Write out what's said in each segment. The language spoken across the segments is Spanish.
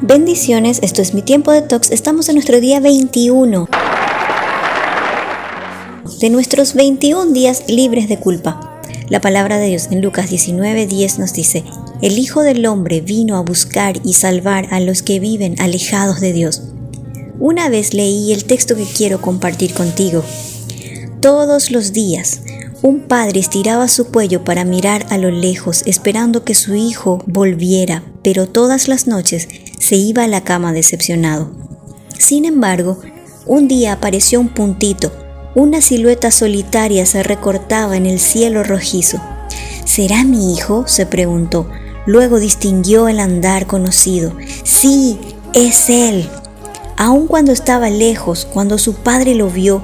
Bendiciones, esto es mi tiempo de tox. Estamos en nuestro día 21 de nuestros 21 días libres de culpa. La palabra de Dios en Lucas 19:10 nos dice, el Hijo del Hombre vino a buscar y salvar a los que viven alejados de Dios. Una vez leí el texto que quiero compartir contigo. Todos los días, un padre estiraba su cuello para mirar a lo lejos esperando que su hijo volviera, pero todas las noches se iba a la cama decepcionado. Sin embargo, un día apareció un puntito, una silueta solitaria se recortaba en el cielo rojizo. ¿Será mi hijo? se preguntó. Luego distinguió el andar conocido. Sí, es él. Aun cuando estaba lejos, cuando su padre lo vio,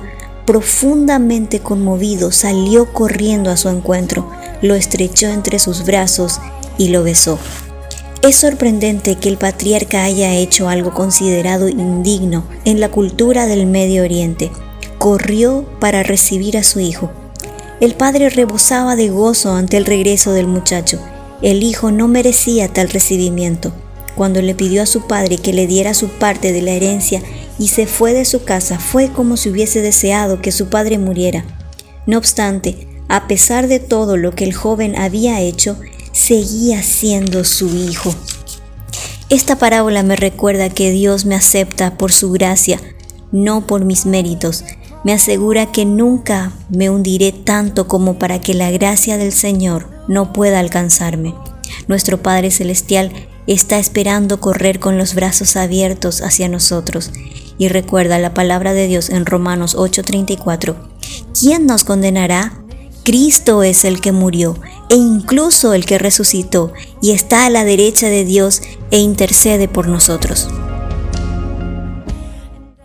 profundamente conmovido, salió corriendo a su encuentro, lo estrechó entre sus brazos y lo besó. Es sorprendente que el patriarca haya hecho algo considerado indigno en la cultura del Medio Oriente. Corrió para recibir a su hijo. El padre rebosaba de gozo ante el regreso del muchacho. El hijo no merecía tal recibimiento. Cuando le pidió a su padre que le diera su parte de la herencia y se fue de su casa, fue como si hubiese deseado que su padre muriera. No obstante, a pesar de todo lo que el joven había hecho, seguía siendo su hijo. Esta parábola me recuerda que Dios me acepta por su gracia, no por mis méritos. Me asegura que nunca me hundiré tanto como para que la gracia del Señor no pueda alcanzarme. Nuestro Padre Celestial está esperando correr con los brazos abiertos hacia nosotros. Y recuerda la palabra de Dios en Romanos 8:34. ¿Quién nos condenará? Cristo es el que murió e incluso el que resucitó y está a la derecha de Dios e intercede por nosotros.